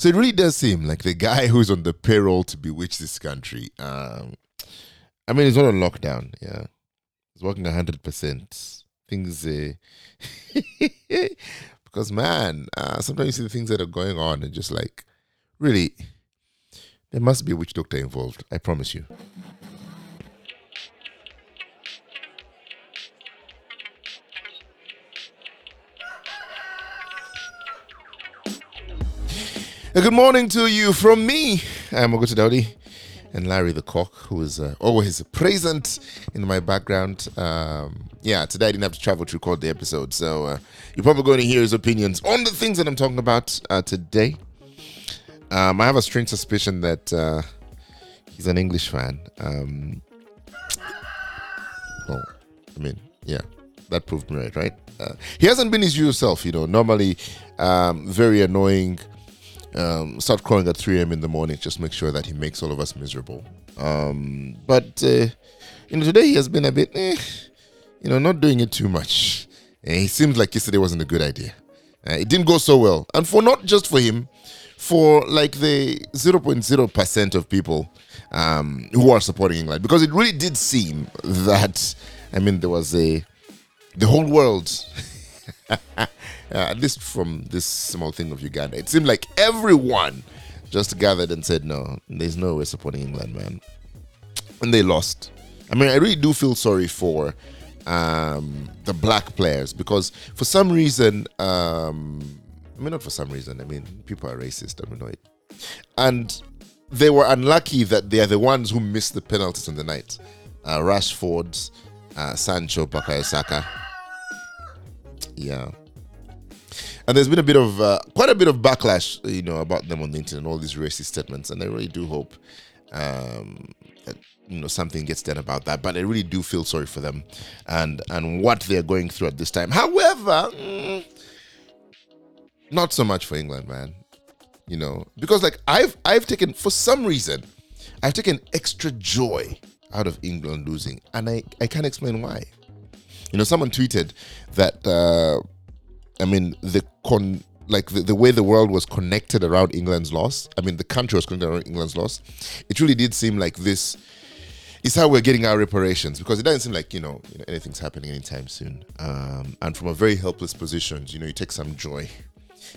So it really does seem like the guy who's on the payroll to bewitch this country. Um, I mean, he's not on lockdown. Yeah, he's working hundred percent. Things, uh, because man, uh, sometimes you see the things that are going on and just like, really, there must be a witch doctor involved. I promise you. Good morning to you from me. I'm Ogutu Daudi and Larry the Cock, who is uh, always present in my background. Um, yeah, today I didn't have to travel to record the episode, so uh, you're probably going to hear his opinions on the things that I'm talking about uh, today. Um, I have a strange suspicion that uh, he's an English fan. Um, well, I mean, yeah, that proved me right, right? Uh, he hasn't been his usual self, you know. Normally, um, very annoying um, start crying at 3 a.m. in the morning. Just make sure that he makes all of us miserable. Um, but uh, you know, today he has been a bit, eh, you know, not doing it too much. And he seems like yesterday wasn't a good idea. Uh, it didn't go so well, and for not just for him, for like the 0.0 percent of people um, who are supporting England, because it really did seem that I mean there was a the whole world. uh, at least from this small thing of Uganda, it seemed like everyone just gathered and said, "No, there's no way supporting England, man," and they lost. I mean, I really do feel sorry for um, the black players because for some reason, um, I mean, not for some reason. I mean, people are racist. I know it, and they were unlucky that they are the ones who missed the penalties on the night. Uh, Rashford, uh, Sancho, Bukayo Saka. Yeah, and there's been a bit of uh, quite a bit of backlash, you know, about them on the internet, and all these racist statements, and I really do hope um, that you know something gets done about that. But I really do feel sorry for them and and what they're going through at this time. However, mm, not so much for England, man. You know, because like I've I've taken for some reason, I've taken extra joy out of England losing, and I I can't explain why. You know, someone tweeted that. Uh, I mean, the con like the, the way the world was connected around England's loss. I mean, the country was connected around England's loss. It really did seem like this is how we're getting our reparations because it doesn't seem like you know, you know anything's happening anytime soon. Um, and from a very helpless position, you know, you take some joy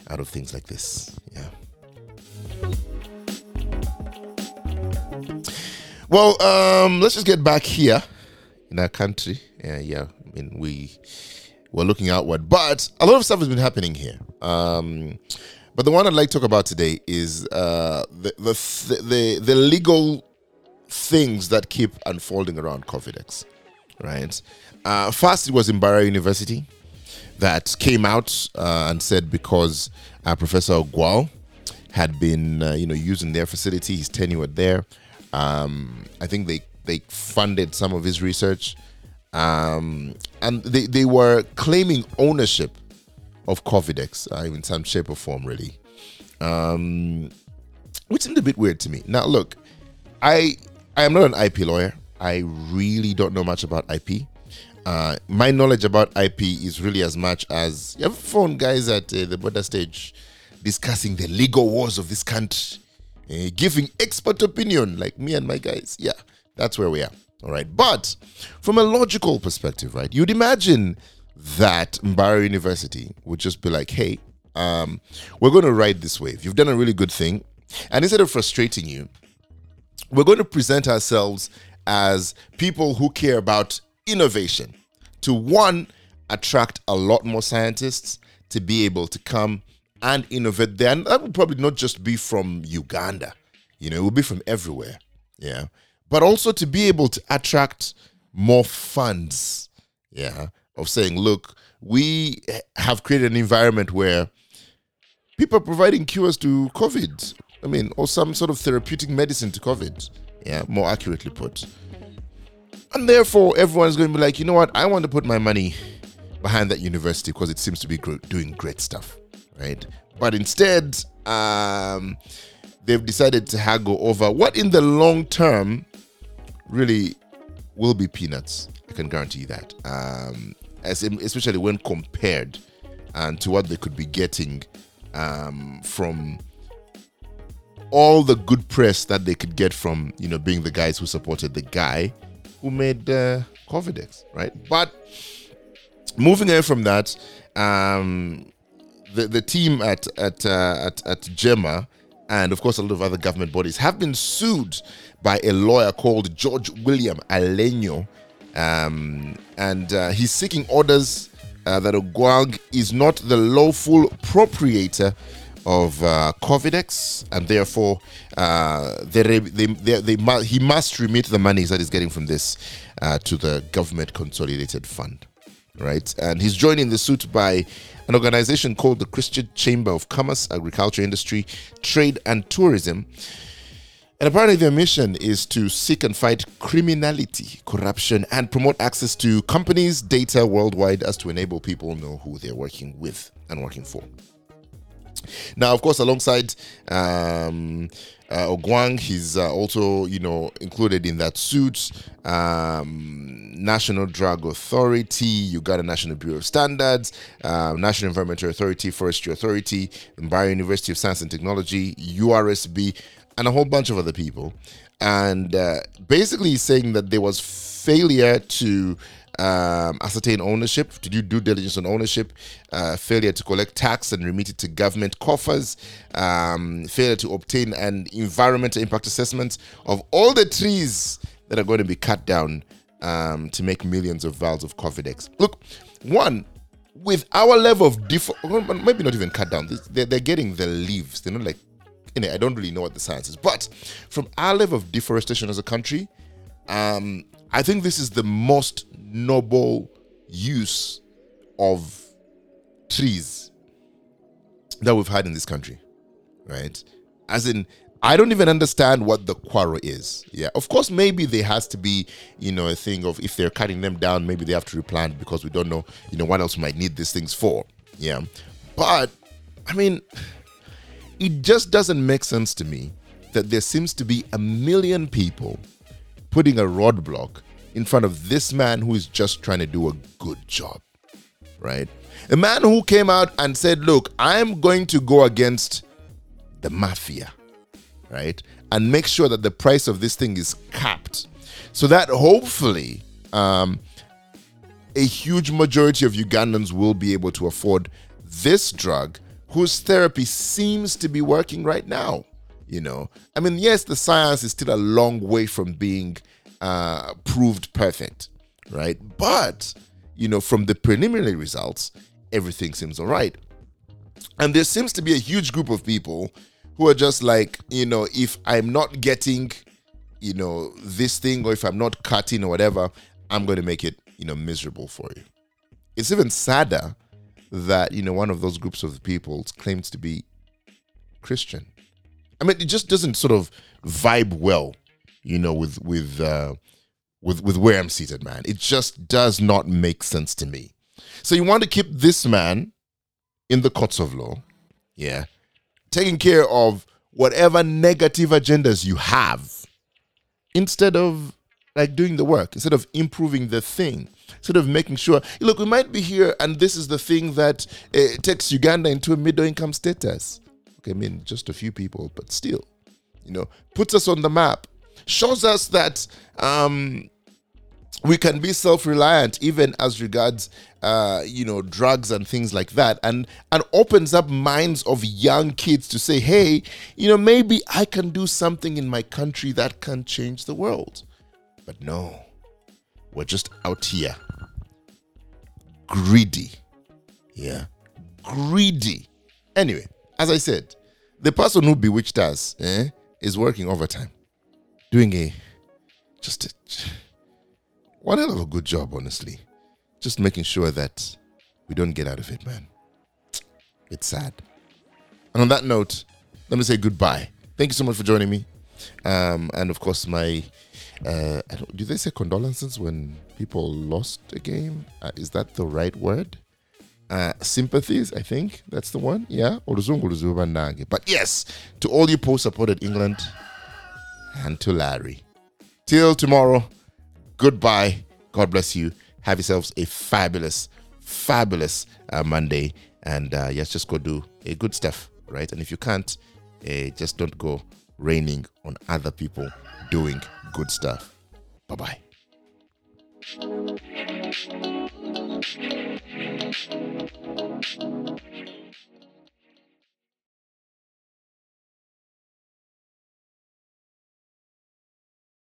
out of things like this. Yeah. Well, um, let's just get back here in our country. Yeah, yeah. I mean, we we're looking outward. But a lot of stuff has been happening here. Um, but the one I'd like to talk about today is uh, the, the, the the legal things that keep unfolding around Covidex, right? Uh, first, it was Mbarara University that came out uh, and said because uh, Professor Ogwang had been, uh, you know, using their facility, his tenure there. Um, I think they they funded some of his research um, and they, they were claiming ownership of Covidex uh, in some shape or form, really, um, which seemed a bit weird to me. Now, look, I I am not an IP lawyer. I really don't know much about IP. Uh, my knowledge about IP is really as much as you have found guys at uh, the border stage discussing the legal wars of this country, uh, giving expert opinion like me and my guys. Yeah, that's where we are. All right. But from a logical perspective, right, you'd imagine that Mbarara University would just be like, hey, um, we're going to ride this wave. You've done a really good thing. And instead of frustrating you, we're going to present ourselves as people who care about innovation to one, attract a lot more scientists to be able to come and innovate there. And that would probably not just be from Uganda, you know, it would be from everywhere. Yeah but also to be able to attract more funds. Yeah, of saying, look, we have created an environment where people are providing cures to COVID. I mean, or some sort of therapeutic medicine to COVID. Yeah, more accurately put. And therefore, everyone's going to be like, you know what? I want to put my money behind that university because it seems to be doing great stuff, right? But instead, um, they've decided to haggle over what, in the long term, really will be peanuts. I can guarantee you that. Um, as in, especially when compared and to what they could be getting um, from all the good press that they could get from you know being the guys who supported the guy who made uh, Covidex, right? But moving away from that, um, the the team at at uh, at at Jena and of course a lot of other government bodies have been sued by a lawyer called George William Alenyo, um, and uh, he's seeking orders uh, that Ogwang is not the lawful proprietor of uh, Covidex, and therefore uh, they, they, they, mu- he must remit the monies that he's getting from this uh, to the government consolidated fund. Right, and he's joining the suit by an organization called the Christian Chamber of Commerce, Agriculture, Industry, Trade, and Tourism. And apparently, their mission is to seek and fight criminality, corruption, and promote access to companies' data worldwide as to enable people know who they're working with and working for. Now, of course, alongside um, uh, Ogwang, he's uh, also, you know, included in that suit. Um, National Drug Authority, Uganda National Bureau of Standards, uh, National Environmental Authority, Forestry Authority, Bio University of Science and Technology, URSB, and a whole bunch of other people. And uh, basically saying that there was failure to um, ascertain ownership, to do due diligence on ownership, uh, failure to collect tax and remit it to government coffers, um, failure to obtain an environmental impact assessment of all the trees that are going to be cut down um, to make millions of vials of Covidex. Look, one, with our level of differ, maybe not even cut down, they're, they're getting the leaves. They're not like, you know, I don't really know what the science is, but from our level of deforestation as a country, um, I think this is the most noble use of trees that we've had in this country, right? As in, I don't even understand what the quarrel is. Yeah, of course, maybe there has to be, you know, a thing of if they're cutting them down, maybe they have to replant because we don't know, you know, what else might need these things for. Yeah, but I mean, it just doesn't make sense to me that there seems to be a million people putting a roadblock in front of this man who is just trying to do a good job, right? A man who came out and said, Look, I'm going to go against the mafia, right? And make sure that the price of this thing is capped so that hopefully um, a huge majority of Ugandans will be able to afford this drug whose therapy seems to be working right now. You know, I mean, yes, the science is still a long way from being uh, proved perfect, right? But, you know, from the preliminary results, everything seems all right. And there seems to be a huge group of people who are just like, you know, if I'm not getting, you know, this thing or if I'm not cutting or whatever, I'm going to make it, you know, miserable for you. It's even sadder that, you know, one of those groups of people claims to be Christian. I mean, it just doesn't sort of vibe well, you know, with with uh, with with where I'm seated, man. It just does not make sense to me. So you want to keep this man in the courts of law, yeah, taking care of whatever negative agendas you have, instead of like doing the work, instead of improving the thing, instead of making sure. Look, we might be here, and this is the thing that uh, takes Uganda into a middle income status. Okay, I mean, just a few people, but still, you know, puts us on the map, shows us that um, we can be self-reliant even as regards uh, you know drugs and things like that and and opens up minds of young kids to say hey you know maybe i can do something in my country that can change the world. But no we're just out here. Greedy. Yeah. Greedy. Anyway as I said, the person who bewitched us eh, is working overtime, doing a just a, one hell of a good job, honestly. Just making sure that we don't get out of it, man. It's sad. And on that note, let me say goodbye. Thank you so much for joining me. Um, and of course, my uh, do they say condolences when people lost a game? Uh, is that the right word? uh, sympathies. I think that's the one. Yeah, But yes, to all you post supported England and to Larry. Till tomorrow, goodbye. God bless you. Have yourselves a fabulous, fabulous uh, Monday. And uh, yes, just go do a good stuff, right? And if you can't, uh, just don't go raining on other people doing good stuff. Bye bye.